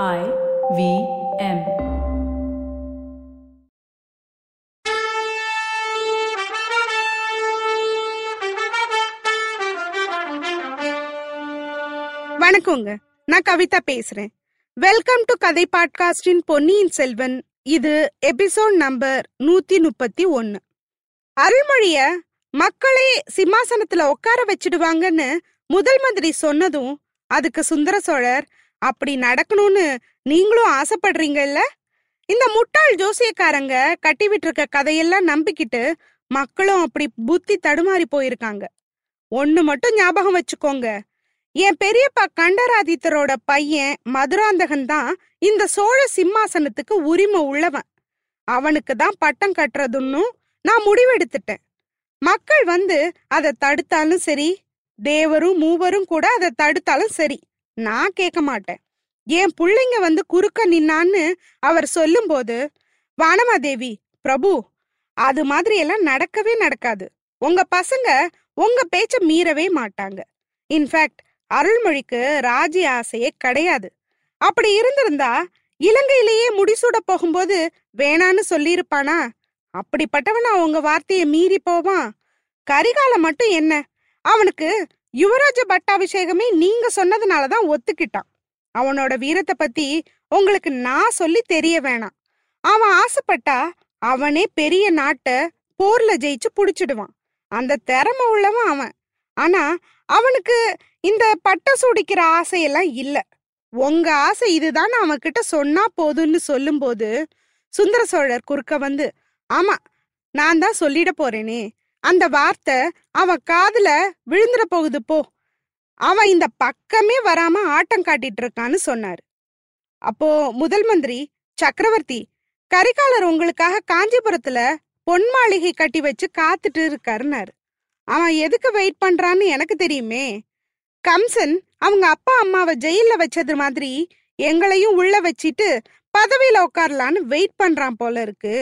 I V M. வணக்கங்க. நான் கவிதா பேசுறேன். வெல்கம் டு கதை பாட்காஸ்டின் பொன்னியின் செல்வன். இது எபிசோட் நம்பர் நூத்தி முப்பத்தி ஒன்னு அருள்மொழிய மக்களை சிம்மாசனத்துல உட்கார வச்சிடுவாங்கன்னு முதல் மந்திரி சொன்னதும் அதுக்கு சுந்தர சோழர் அப்படி நடக்கணும்னு நீங்களும் ஆசைப்படுறீங்கல்ல? இந்த முட்டாள் ஜோசியக்காரங்க கட்டி விட்டுருக்க கதையெல்லாம் நம்பிக்கிட்டு மக்களும் அப்படி புத்தி தடுமாறி போயிருக்காங்க. ஒண்ணு மட்டும் ஞாபகம் வச்சுக்கோங்க. என் பெரியப்பா கண்டராதித்தரோட பையன் மதுராந்தகன் தான் இந்த சோழ சிம்மாசனத்துக்கு உரிமை உள்ளவன். அவனுக்கு தான் பட்டம் கட்டுறதுன்னும் நான் முடிவெடுத்துட்டேன். மக்கள் வந்து அதை தடுத்தாலும் சரி தேவரும் மூவரும் கூட அதை தடுத்தாலும் சரி. நான் கேட்க மாட்டேன். என் புள்ளைங்க வந்து குறுக்க நின்னான்னு அவர் சொல்லும்போது வானமாதேவி பிரபு அது மாதிரி எல்லாம் நடக்கவே நடக்காது. உங்க பசங்க உங்க பேச்ச மீறவே மாட்டாங்க. இன்ஃபேக்ட் அருள்மொழிக்கு ராஜி ஆசையே கிடையாது. அப்படி இருந்திருந்தா இலங்கையிலேயே முடிசூட போகும்போது வேணான்னு சொல்லியிருப்பானா? அப்படிப்பட்டவன் உங்க வார்த்தையை மீறி போவான். கரிகாலம் மட்டும் என்ன? அவனுக்கு யுவராஜ பட்டாபிஷேகமே நீங்க சொன்னதுனாலதான் ஒத்துக்கிட்டான். அவனோட வீரத்தை பத்தி உங்களுக்கு நான் சொல்லி தெரிய வேணாம். அவன் ஆசைப்பட்டா அவனே பெரிய நாட்டை போர்ல ஜெயிச்சு புடிச்சிடுவான். அந்த திறமை உள்ளவன் அவன். ஆனா அவனுக்கு இந்த பட்டம் சூடிக்கிற ஆசையெல்லாம் இல்ல. உங்க ஆசை இதுதான் அவன் கிட்ட சொன்னா போதும்னு சொல்லும்போது சுந்தர சோழர் குறுக்க வந்து ஆமா நான் தான் சொல்லிட போறேனே. அந்த வார்த்தை அவன் காதுல விழுந்துட போகுது போ. அவன் இந்த பக்கமே வராம ஆட்டம் காட்டிட்டு இருக்கான்னு சொன்னாரு. அப்போ முதல் மந்திரி சக்கரவர்த்தி கரிகாலர் உங்களுக்காக காஞ்சிபுரத்துல பொன் மாளிகை கட்டி வச்சு காத்துட்டு இருக்காருன்னாரு. அவன் எதுக்கு வெயிட் பண்றான்னு எனக்கு தெரியுமே. கம்சன் அவங்க அப்பா அம்மாவை ஜெயில வச்சது மாதிரி எங்களையும் உள்ள வச்சிட்டு பதவியில உட்காரலான்னு வெயிட் பண்றான் போல இருக்கு.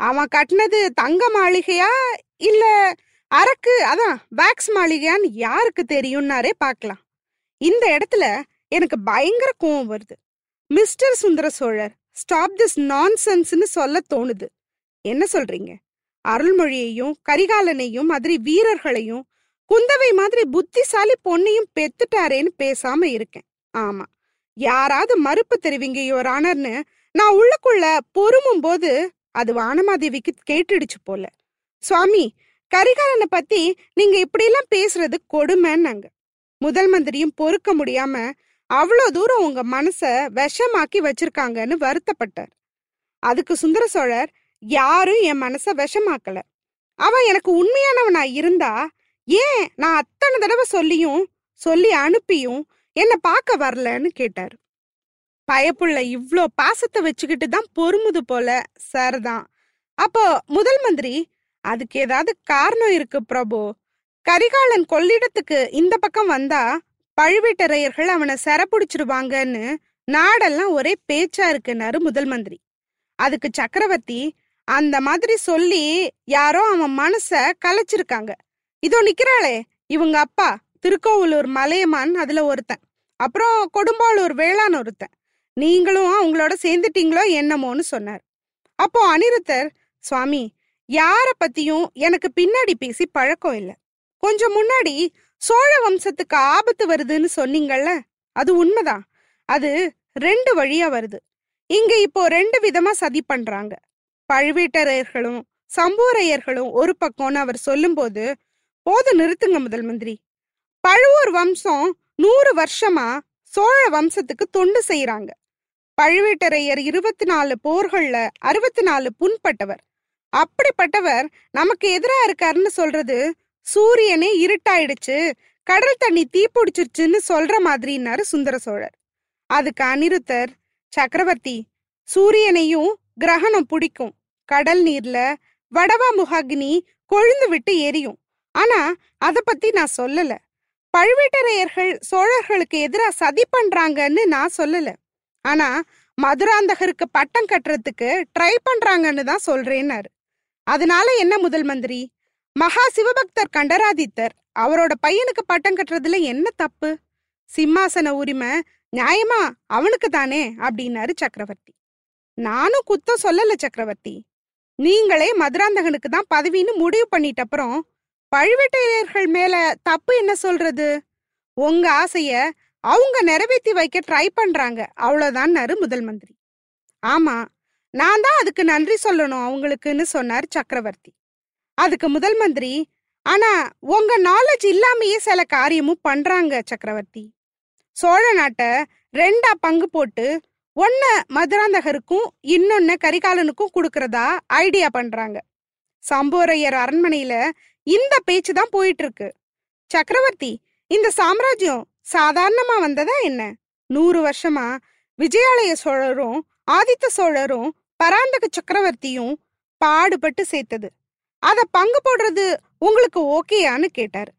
அவன் கட்டினது தங்க மாளிகையா இல்ல அரக்கு அதான் வேக்ஸ் மாளிகையான்னு யாருக்கு தெரியும்னாரே பார்க்கலாம் இந்த இடத்துல எனக்கு பயங்கர கோவம் வருது. Mister Sundara Cholar stop this நான்சென்ஸ்னு சொல்ல தோணுது. என்ன சொல்றீங்க? அருள்மொழியையும் கரிகாலனையும் மாதிரி வீரர்களையும் குந்தவை மாதிரி புத்திசாலி பொண்ணையும் பெத்துட்டாரேன்னு பேசாம இருக்கேன். ஆமா. யாராவது மறுப்பு தெரிவிங்க யுவர் ஆனர்னு நான் உள்ளுக்குள்ள பொறுமும் போது அது வானமாதேவிக்கு கேட்டுடுச்சு போல. சுவாமி கரிகாலனை பத்தி நீங்க இப்படியெல்லாம் பேசுறது கொடுமைன்னாங்க. முதல் மந்திரியும் பொறுக்க முடியாம அவ்வளோ தூரம் உங்க மனச விஷமாக்கி வச்சிருக்காங்கன்னு வருத்தப்பட்டார். அதுக்கு சுந்தர சோழர் யாரும் என் மனச விஷமாக்கல. அவன் எனக்கு உண்மையானவனா இருந்தா ஏன் நான் அத்தனை தடவை சொல்லியும் சொல்லி அனுப்பியும் என்ன பார்க்க வரலன்னு கேட்டாரு. பயப்புள்ள இவ்ளோ பாசத்தை வச்சுக்கிட்டு தான் பொறுமுது போல சரிதான் அப்போ முதல் மந்திரி அதுக்கு ஏதாவது காரணம் இருக்கு பிரபு. கரிகாலன் கொள்ளிடத்துக்கு இந்த பக்கம் வந்தா பழுவேட்டரையர்கள் அவனை சிறப்புடிச்சிருவாங்கன்னு நாடெல்லாம் ஒரே பேச்சா இருக்குன்னாரு முதல் மந்திரி. அதுக்கு சக்கரவர்த்தி அந்த மாதிரி சொல்லி யாரோ அவன் மனச கலைச்சிருக்காங்க. இதோ நிக்கிறாளே இவங்க அப்பா திருக்கோவலூர் மலையமான் அதுல ஒருத்தன். அப்புறம் கொடும்பாளூர் வேளாண் ஒருத்தன். நீங்களும் அவங்களோட சேர்ந்துட்டீங்களோ என்னமோன்னு சொன்னார். அப்போ அனிருத்தர் சுவாமி யார பத்தியும் எனக்கு பின்னாடி பேசி பழக்கம் இல்ல. கொஞ்சம் முன்னாடி சோழ வம்சத்துக்கு ஆபத்து வருதுன்னு சொன்னீங்கல்ல அது உண்மைதான். அது ரெண்டு வழியா வருது. இங்க இப்போ ரெண்டு விதமா சதி பண்றாங்க. பழுவேட்டரையர்களும் சம்பூரையர்களும் ஒரு பக்கம்னு அவர் சொல்லும்போது போது நிறுத்துங்க முதல் மந்திரி. பழுவூர் வம்சம் நூறு வருஷமா சோழ வம்சத்துக்கு தொண்டு செய்யறாங்க பழுவேட்டரையர் இருபத்தி நாலு போர்கள்ல அறுபத்தி நாலு புண்பட்டவர். அப்படிப்பட்டவர் நமக்கு எதிரா இருக்காருன்னு சொல்றது சூரியனே இருட்டாயிடுச்சு கடல் தண்ணி தீப்பிடிச்சிருச்சுன்னு சொல்ற மாதிரின்னாரு சுந்தர சோழர். அதுக்கு அனிருத்தர் சக்கரவர்த்தி சூரியனையும் கிரகணம் பிடிக்கும். கடல் நீர்ல வடவா முகாகினி கொழுந்து விட்டு எரியும். ஆனா அத பத்தி நான் சொல்லல. பழுவேட்டரையர்கள் சோழர்களுக்கு எதிரா சதி பண்றாங்கன்னு நான் சொல்லல. ஆனா மதுராந்தகருக்கு பட்டம் கட்டுறதுக்கு ட்ரை பண்றாங்கன்னு தான் சொல்றேன்னாரு. அதனால என்ன முதல் மந்திரி? மகா சிவபக்தர் கண்டராதித்தர் அவரோட பையனுக்கு பட்டம் கட்டுறதுல என்ன தப்பு? சிம்மாசன உரிமை நியாயமா? அவனுக்கு தானே? அப்படின்னாரு சக்கரவர்த்தி. நானும் குத்தம் சொல்லல சக்கரவர்த்தி. நீங்களே மதுராந்தகனுக்கு தான் பதவின்னு முடிவு பண்ணிட்ட அப்புறம் பழுவேட்டையர்கள் மேல தப்பு என்ன சொல்றது? உங்க ஆசைய அவங்க நிறைவேற்றி வைக்க ட்ரை பண்றாங்க. அவ்வளோதான்னாரு முதல் மந்திரி. ஆமா நான் தான் அதுக்கு நன்றி சொல்லணும் அவங்களுக்குன்னு சொன்னார் சக்கரவர்த்தி. அதுக்கு முதல் மந்திரி ஆனா உங்க நாலேஜ் இல்லாமயே சில காரியமும் பண்றாங்க சக்கரவர்த்தி. சோழ நாட்டை ரெண்டா பங்கு போட்டு ஒன்ன மதுராந்தகருக்கும் இன்னொன்னு கரிகாலனுக்கும் கொடுக்கறதா ஐடியா பண்றாங்க. சம்போரையர் அரண்மனையில இந்த பேச்சு தான் போயிட்டு இருக்கு சக்கரவர்த்தி இந்த சாம்ராஜ்யம் சாதாரணமா வந்ததா என்ன? நூறு வருஷமா விஜயாலய சோழரும் ஆதித்த சோழரும் பராந்தக சக்கரவர்த்தியும் பாடுபட்டு சேர்த்தது. அத பங்கு போடுறது உங்களுக்கு ஓகேயான்னு கேட்டாரு.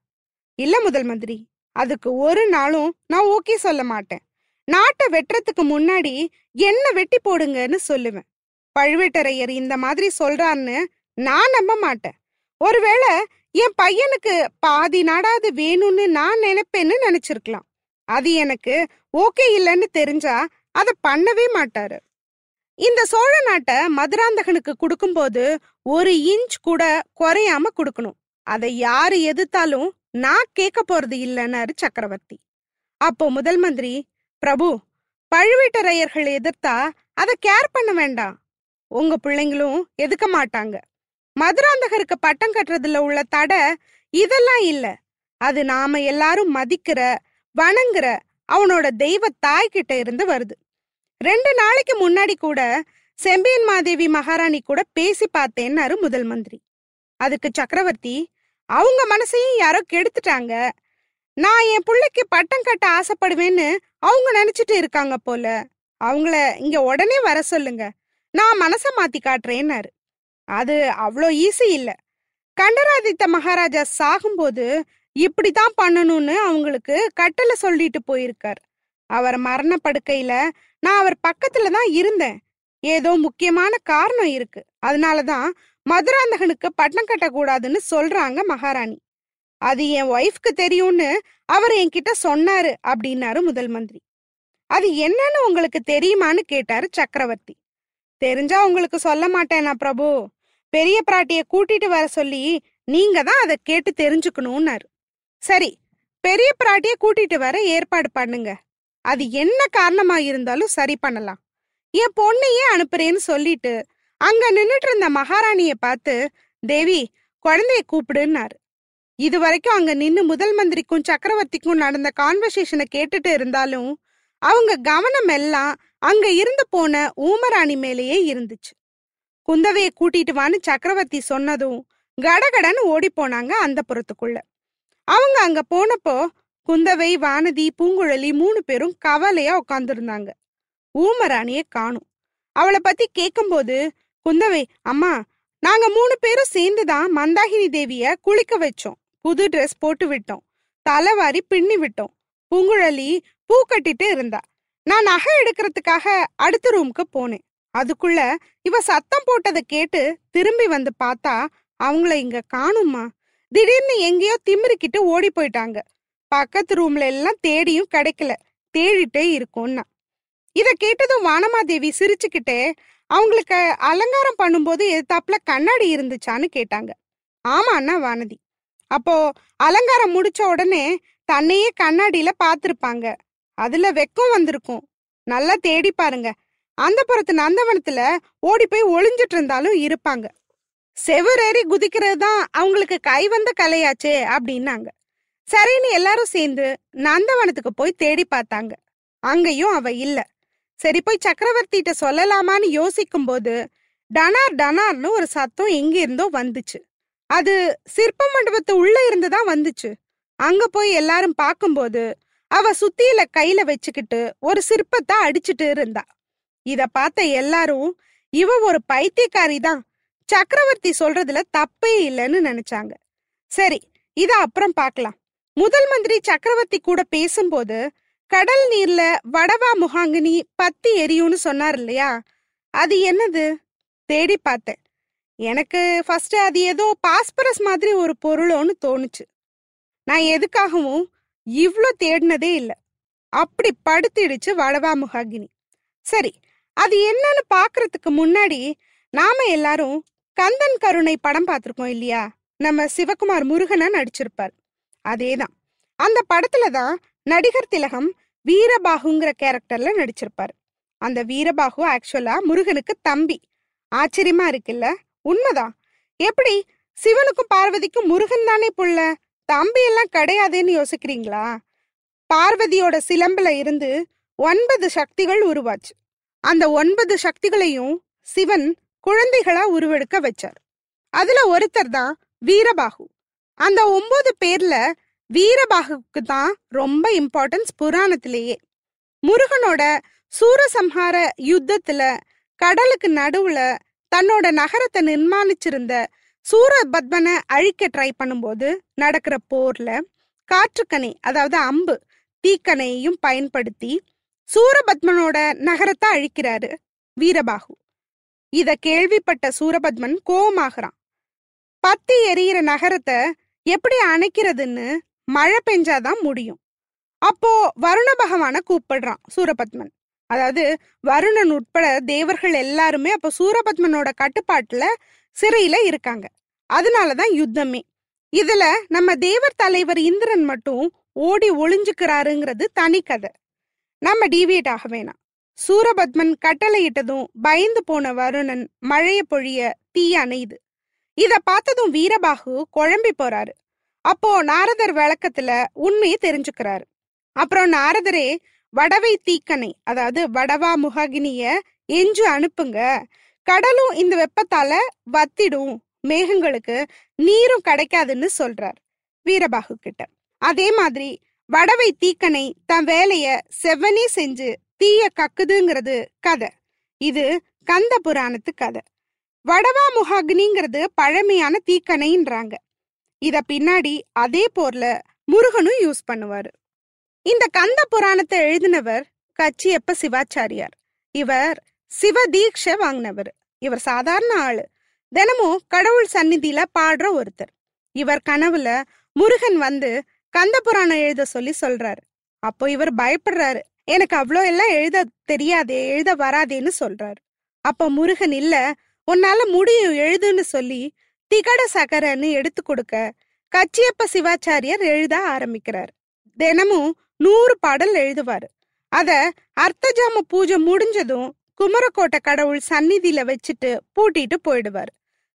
இல்ல முதல் மந்திரி அதுக்கு ஒரு நாளும் நான் ஓகே சொல்ல மாட்டேன். நாட்டை வெட்டுறதுக்கு முன்னாடி என்ன வெட்டி போடுங்கன்னு சொல்லுவேன். பழுவேட்டரையர் இந்த மாதிரி சொல்றான்னு நான் நம்ப மாட்டேன். ஒருவேளை என் பையனுக்கு பாதி நாடாது வேணும்னு நான் நினைப்பேன்னு நினைச்சிருக்கலாம். அது எனக்கு ஓகே இல்லைன்னு தெரிஞ்சா அதை பண்ணவே மாட்டாரு. இந்த சோழ நாட்டை மதுராந்தகனுக்கு கொடுக்கும்போது ஒரு இன்ச் கூட குறையாம கொடுக்கணும். அதை யாரு எதிர்த்தாலும் நான் கேட்க போறது இல்லைன்னாரு சக்கரவர்த்தி. அப்போ முதல் மந்திரி பிரபு பழுவேட்டரையர்கள் எதிர்த்தா அதை கேர் பண்ண வேண்டாம். உங்க பிள்ளைங்களும் எதுக்க மாட்டாங்க. மதுராந்தகருக்கு பட்டம் கட்டுறதுல உள்ள தடை இதெல்லாம் இல்ல. அது நாம எல்லாரும் மதிக்கிற வணங்குற அவனோட தெய்வ தாய்கிட்ட இருந்து வருது. ரெண்டு நாளைக்கு முன்னாடி கூட செம்பியன் மாதேவி மகாராணி கூட பேசி பார்த்தேன்னாரு முதல் மந்திரி. அதுக்கு சக்கரவர்த்தி அவங்க மனசையும் யாரோ கெடுத்துட்டாங்க. நான் என் பிள்ளைக்கு பட்டம் கட்ட ஆசைப்படுவேன்னு அவங்க நினைச்சிட்டு இருக்காங்க போல. அவங்கள இங்க உடனே வர சொல்லுங்க. நான் மனச மாத்தி காட்டுறேன்னாரு. அது அவ்வளோ ஈஸி இல்ல. கண்டராதித்த மகாராஜா சாகும்போது இப்படித்தான் பண்ணணும்னு அவங்களுக்கு கட்டளை சொல்லிட்டு போயிருக்கார். அவர் மரண படுக்கையில நான் அவர் பக்கத்துல தான் இருந்தேன். ஏதோ முக்கியமான காரணம் இருக்கு. அதனாலதான் மதுராந்தகனுக்கு பட்டம் கட்டக்கூடாதுன்னு சொல்றாங்க மகாராணி. அது என் ஒய்ஃப்க்கு தெரியும்னு அவர் என்கிட்ட சொன்னாரு அப்படின்னாரு முதல் மந்திரி. அது என்னன்னு உங்களுக்கு தெரியுமான்னு கேட்டாரு சக்கரவர்த்தி. தெரிஞ்சா உங்களுக்கு சொல்ல மாட்டேனா பிரபு. பெரிய பிராட்டிய கூட்டிட்டு வர சொல்லி நீங்க தான் அதை கேட்டு தெரிஞ்சுக்கணும்னாரு. சரி பெரிய பிராட்டிய கூட்டிட்டு வர ஏற்பாடு பண்ணுங்க. அது என்ன காரணமா இருந்தாலும் சரி பண்ணலாம். என் பொண்ணையே அனுப்புறேன்னு சொல்லிட்டு அங்க நின்னுட்டு இருந்த மகாராணிய பார்த்து தேவி குழந்தைய கூப்பிடுன்னாரு. இது வரைக்கும் அங்க நின்னு முதல் மந்திரிக்கும் சக்கரவர்த்திக்கும் நடந்த கான்வர்சேஷனை கேட்டுட்டு இருந்தாலும் அவங்க கவனம் எல்லாம் அங்க இருந்து போன ஊமராணி மேலேயே இருந்துச்சு. குந்தவையை கூட்டிட்டு வான்னு சக்கரவர்த்தி சொன்னதும் கடகடன்னு ஓடி போனாங்க அந்த புறத்துக்குள்ள. அவங்க அங்க போனப்போ குந்தவை வானதி பூங்குழலி மூணு பேரும் கவலையா உட்காந்துருந்தாங்க ஊமராணிய காணும். அவளை பத்தி கேக்கும்போது குந்தவை அம்மா நாங்க மூணு பேரும் சேர்ந்துதான் மந்தாகினி தேவிய குளிக்க வச்சோம். புது ட்ரெஸ் போட்டு விட்டோம். தலைவாரி பின்னி விட்டோம். பூங்குழலி பூ கட்டிட்டு இருந்தா. நான் நகை எடுக்கிறதுக்காக அடுத்த ரூமுக்கு போனேன். அதுக்குள்ள இவ சத்தம் போட்டதை கேட்டு திரும்பி வந்து பார்த்தா அவங்கள இங்க காணுமா திடீர்னு எங்கேயோ திமிரிக்கிட்டு ஓடி போயிட்டாங்க. பக்கத்து ரூம்ல எல்லாம் தேடியும் கிடைக்கல. தேடிட்டே இருக்கும்னா இத கேட்டதும் வானமாதேவி சிரிச்சுக்கிட்டே அவங்களுக்கு அலங்காரம் பண்ணும்போது எதிர்த்தாப்புல கண்ணாடி இருந்துச்சான்னு கேட்டாங்க. ஆமாண்ணா வானதி. அப்போ அலங்காரம் முடிச்ச உடனே தன்னையே கண்ணாடியில பார்த்திருப்பாங்க. அதுல வெக்கம் வந்திருக்கும். நல்லா தேடி பாருங்க. அந்த புறத்து நந்தவனத்துல ஓடி போய் ஒளிஞ்சிட்டு இருந்தாலும் இருப்பாங்க. செவரேறி குதிக்கிறது தான் அவங்களுக்கு கை வந்த கலையாச்சே அப்படின்னாங்க. சரின்னு எல்லாரும் சேர்ந்து நந்தவனத்துக்கு போய் தேடி பார்த்தாங்க. அங்கேயும் அவ இல்ல. சரி போய் சக்கரவர்த்திட்ட சொல்லலாமான்னு யோசிக்கும் போது டனார் டனார்னு ஒரு சத்தம் எங்க இருந்தோ வந்துச்சு. அது சிற்ப மண்டபத்து உள்ள இருந்து தான் வந்துச்சு. அங்க போய் எல்லாரும் பார்க்கும்போது அவ சுத்தியில கையில வச்சுக்கிட்டு ஒரு சிற்பத்தை அடிச்சுட்டு இருந்தா. இத பார்த்த எல்லாரும் இவ ஒரு பைத்தியக்காரி தான். சக்கரவர்த்தி சொல்றதுல தப்பே இல்லைன்னு நினைச்சாங்க. சரி இத அப்புறம் பார்க்கலாம். முதல் மந்திரி சக்கரவர்த்தி கூட பேசும்போது கடல் நீர்ல வடவா முகாங்கினி பத்தி எரியும்னு சொன்னார் இல்லையா? அது என்னது? தேடி பார்த்தேன். எனக்கு ஃபர்ஸ்ட் அது ஏதோ பாஸ்பரஸ் மாதிரி ஒரு பொருளோன்னு தோணுச்சு. நான் எதுக்காகவும் இவ்ளோ தேடினதே இல்லை. அப்படி படுத்திடுச்சு வடவா முகாகினி சரி அது என்னன்னு பாக்குறதுக்கு முன்னாடி நாம எல்லாரும் கந்தன் கருணை படம் பார்த்துருக்கோம் இல்லையா? நம்ம சிவகுமார் முருகனா நடிச்சிருப்பார். அதேதான். அந்த படத்துல தான் நடிகர் திலகம் வீரபாகுங்கிற கேரக்டர்ல நடிச்சிருப்பாரு. அந்த வீரபாகு ஆக்சுவலா முருகனுக்கு தம்பி. ஆச்சரியமா இருக்குல்ல? உண்மைதான். எப்படி? சிவனுக்கும் பார்வதிக்கும் முருகன் தானே புள்ள? தம்பி எல்லாம் கிடையாதுன்னு யோசிக்கிறீங்களா? பார்வதியோட சிலம்புல இருந்து ஒன்பது சக்திகள் உருவாச்சு. அந்த ஒன்பது சக்திகளையும் சிவன் குழந்தைகளா உருவெடுக்க வச்சார். அதுல ஒருத்தர் தான் வீரபாகு. அந்த ஒன்பது பேர்ல வீரபாகுக்கு தான் ரொம்ப இம்பார்ட்டன்ஸ் புராணத்திலேயே. முருகனோட சூரசம்ஹார யுத்தத்துல கடலுக்கு நடுவுல தன்னோட நகரத்தை நிர்மாணிச்சிருந்த சூரபத்மனை அழிக்க ட்ரை பண்ணும்போது நடக்கிற போர்ல காற்றுக்கணை அதாவது அம்பு தீக்கணையையும் பயன்படுத்தி சூரபத்மனோட நகரத்தை அழிக்கிறாரு வீரபாகு. இத கேள்விப்பட்ட சூரபத்மன் கோவமாகறான். பத்தி எரியிற நகரத்தை எப்படி அணைக்கிறதுன்னு மழை பெஞ்சாதான் முடியும். அப்போ வருண பகவான கூப்பிடுறான் சூரபத்மன். அதாவது வருணன் உட்பட தேவர்கள் எல்லாருமே அப்போ சூரபத்மனோட கட்டுப்பாட்டுல சிறையில இருக்காங்க. அதனாலதான் யுத்தமே. இதுல நம்ம தேவர் தலைவர் இந்திரன் மட்டும் ஓடி ஒளிஞ்சுக்கிறாருங்கிறது தனி கதை. நம்ம டிவியேட் ஆக வேணாம். சூரபத்மன் கட்டளையிட்டதும் பயந்து போன வருணன் மழைய பொழிய தீ அணையுது. இத பார்த்ததும் வீரபாகு குழம்பி போறாரு. அப்போ நாரதர் விளக்கத்துல உண்மையை தெரிஞ்சுக்கிறாரு. அப்புறம் நாரதரே வடவை தீக்கனை அதாவது வடவா முகாகினிய எஞ்சு அனுப்புங்க. கடலும் இந்த வெப்பத்தால வத்திடும். மேகங்களுக்கு நீரும் கிடைக்காதுன்னு சொல்றார் வீரபாகு கிட்ட. அதே மாதிரி வடவை தீக்கனை தன் வேலைய செவ்வனே செஞ்சு தீய கக்குதுங்கிறது கதை. இது கந்த புராணத்து கதை. வடவா முகாக்னிங்கிறது பழமையான தீக்கணைன்றாங்க. இத பின்னாடி அதே போர்ல முருகனும் யூஸ் பண்ணுவாரு. இந்த கந்த புராணத்தை எழுதினவர் கச்சியப்ப சிவாச்சாரியார். இவர் சிவ தீட்சை வாங்கினவர். இவர் சாதாரண ஆளு. தினமும் கடவுள் சந்நிதியில பாடுற ஒருத்தர். இவர் கனவுல முருகன் வந்து கந்த புராணம் எழுத சொல்லி சொல்றாரு. அப்போ இவர் பயப்படுறாரு. எனக்கு அவ்வளோ எல்லாம் எழுத தெரியாதே எழுத வராதேன்னு சொல்றாரு. அப்போ முருகன் இல்ல உன்னால முடியும் எழுதுன்னு சொல்லி திகட சகரன்னு எடுத்து கொடுக்க கச்சியப்ப சிவாச்சாரியர் எழுத ஆரம்பிக்கிறார். தினமும் நூறு பாடல் எழுதுவாரு. அத அர்த்தஜாம பூஜை முடிஞ்சதும் குமரக்கோட்டை கடவுள் சந்நிதியில வச்சுட்டு பூட்டிட்டு போயிடுவார்.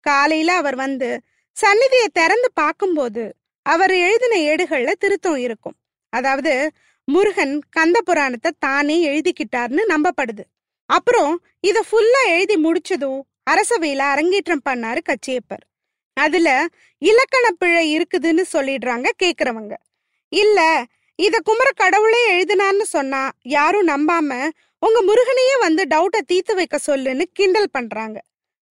காலையில அவர் வந்து சந்நிதிய திறந்து பார்க்கும்போது அவர் எழுதின ஏடுகள்ல திருத்தம் இருக்கும். அதாவது முருகன் கந்த புராணத்தை தானே எழுதிக்கிட்டார்னு நம்பப்படுது. அப்புறம் இத ஃபுல்லா எழுதி முடிச்சதும் அரசவையில அரங்கேற்றம் பண்ணாரு கச்சியப்பர். அதுல இலக்கண பிழை இருக்குதுன்னு சொல்லிடுறாங்க கேக்குறவங்க. இல்ல இத குமர கடவுளே எழுதினான்னு சொன்னா யாரும் நம்பாம உங்க முருகனையே வந்து டவுட்டை தீர்த்து வைக்க சொல்லுன்னு கிண்டல் பண்றாங்க.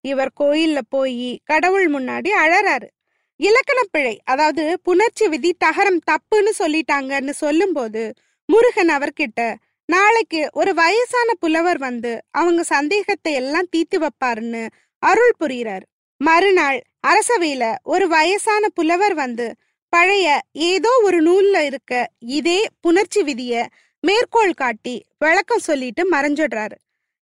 இவர் கோயில்ல போய் கடவுள் முன்னாடி அழறாரு. இலக்கண பிழை அதாவது புணர்ச்சி விதி தகரம் தப்புன்னு சொல்லிட்டாங்கன்னு சொல்லும்போது முருகன் அவர்கிட்ட நாளைக்கு ஒரு வயசான புலவர் வந்து அவங்க சந்தேகத்தை எல்லாம் தீர்த்து வைப்பாருன்னு அருள் புரிகிறாரு. மறுநாள் அரசவையில ஒரு வயசான புலவர் வந்து பழைய ஏதோ ஒரு நூல்ல இருக்க இதே புணர்ச்சி விதிய மேற்கோள் காட்டி விளக்கம் சொல்லிட்டு மறைஞ்சிடுறாரு.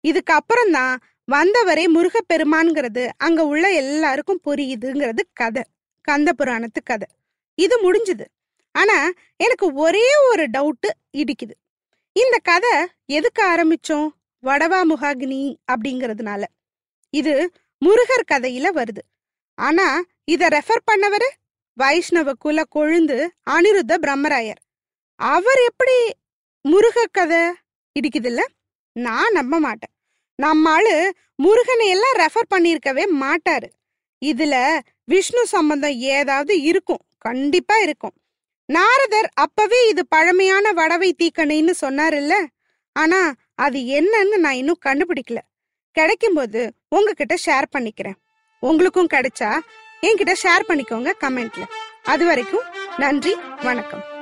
இதுக்கு அப்புறம்தான் வந்தவரே முருகப்பெருமான்ங்கிறது அங்க உள்ள எல்லாருக்கும் புரியுதுங்கிறது கதை கந்த புராணத்து கதை. இது முடிஞ்சுது. ஆனா எனக்கு ஒரே ஒரு டவுட்டு இடிக்குது. இந்த கதை எதுக்கு ஆரம்பிச்சோம்? வடவா முகாகினி அப்படிங்கிறதுனால. இது முருகர் கதையில வருது. ஆனா இத ரெஃபர் பண்ணவரு வைஷ்ணவ குல கொழுந்து அனிருத்த பிரம்மராயர். அவர் எப்படி முருக கதை இடிக்குதுல்ல? நான் நம்ப மாட்டேன். நம்ம ஆளு முருகனை எல்லாம் ரெஃபர் பண்ணியிருக்கவே மாட்டாரு. இதுல விஷ்ணு சம்பந்தம் ஏதாவது இருக்கும். கண்டிப்பா இருக்கும். நாரதர் அப்பவே இது பழமையான வடவை தீக்கணைன்னு சொன்னார் இல்ல ஆனா அது என்னன்னு நான் இன்னும் கண்டுபிடிக்கல. கிடைக்கும்போது உங்ககிட்ட ஷேர் பண்ணிக்கிறேன். உங்களுக்கும் கிடைச்சா என்கிட்ட ஷேர் பண்ணிக்கோங்க கமெண்ட்ல. அது வரைக்கும் நன்றி வணக்கம்.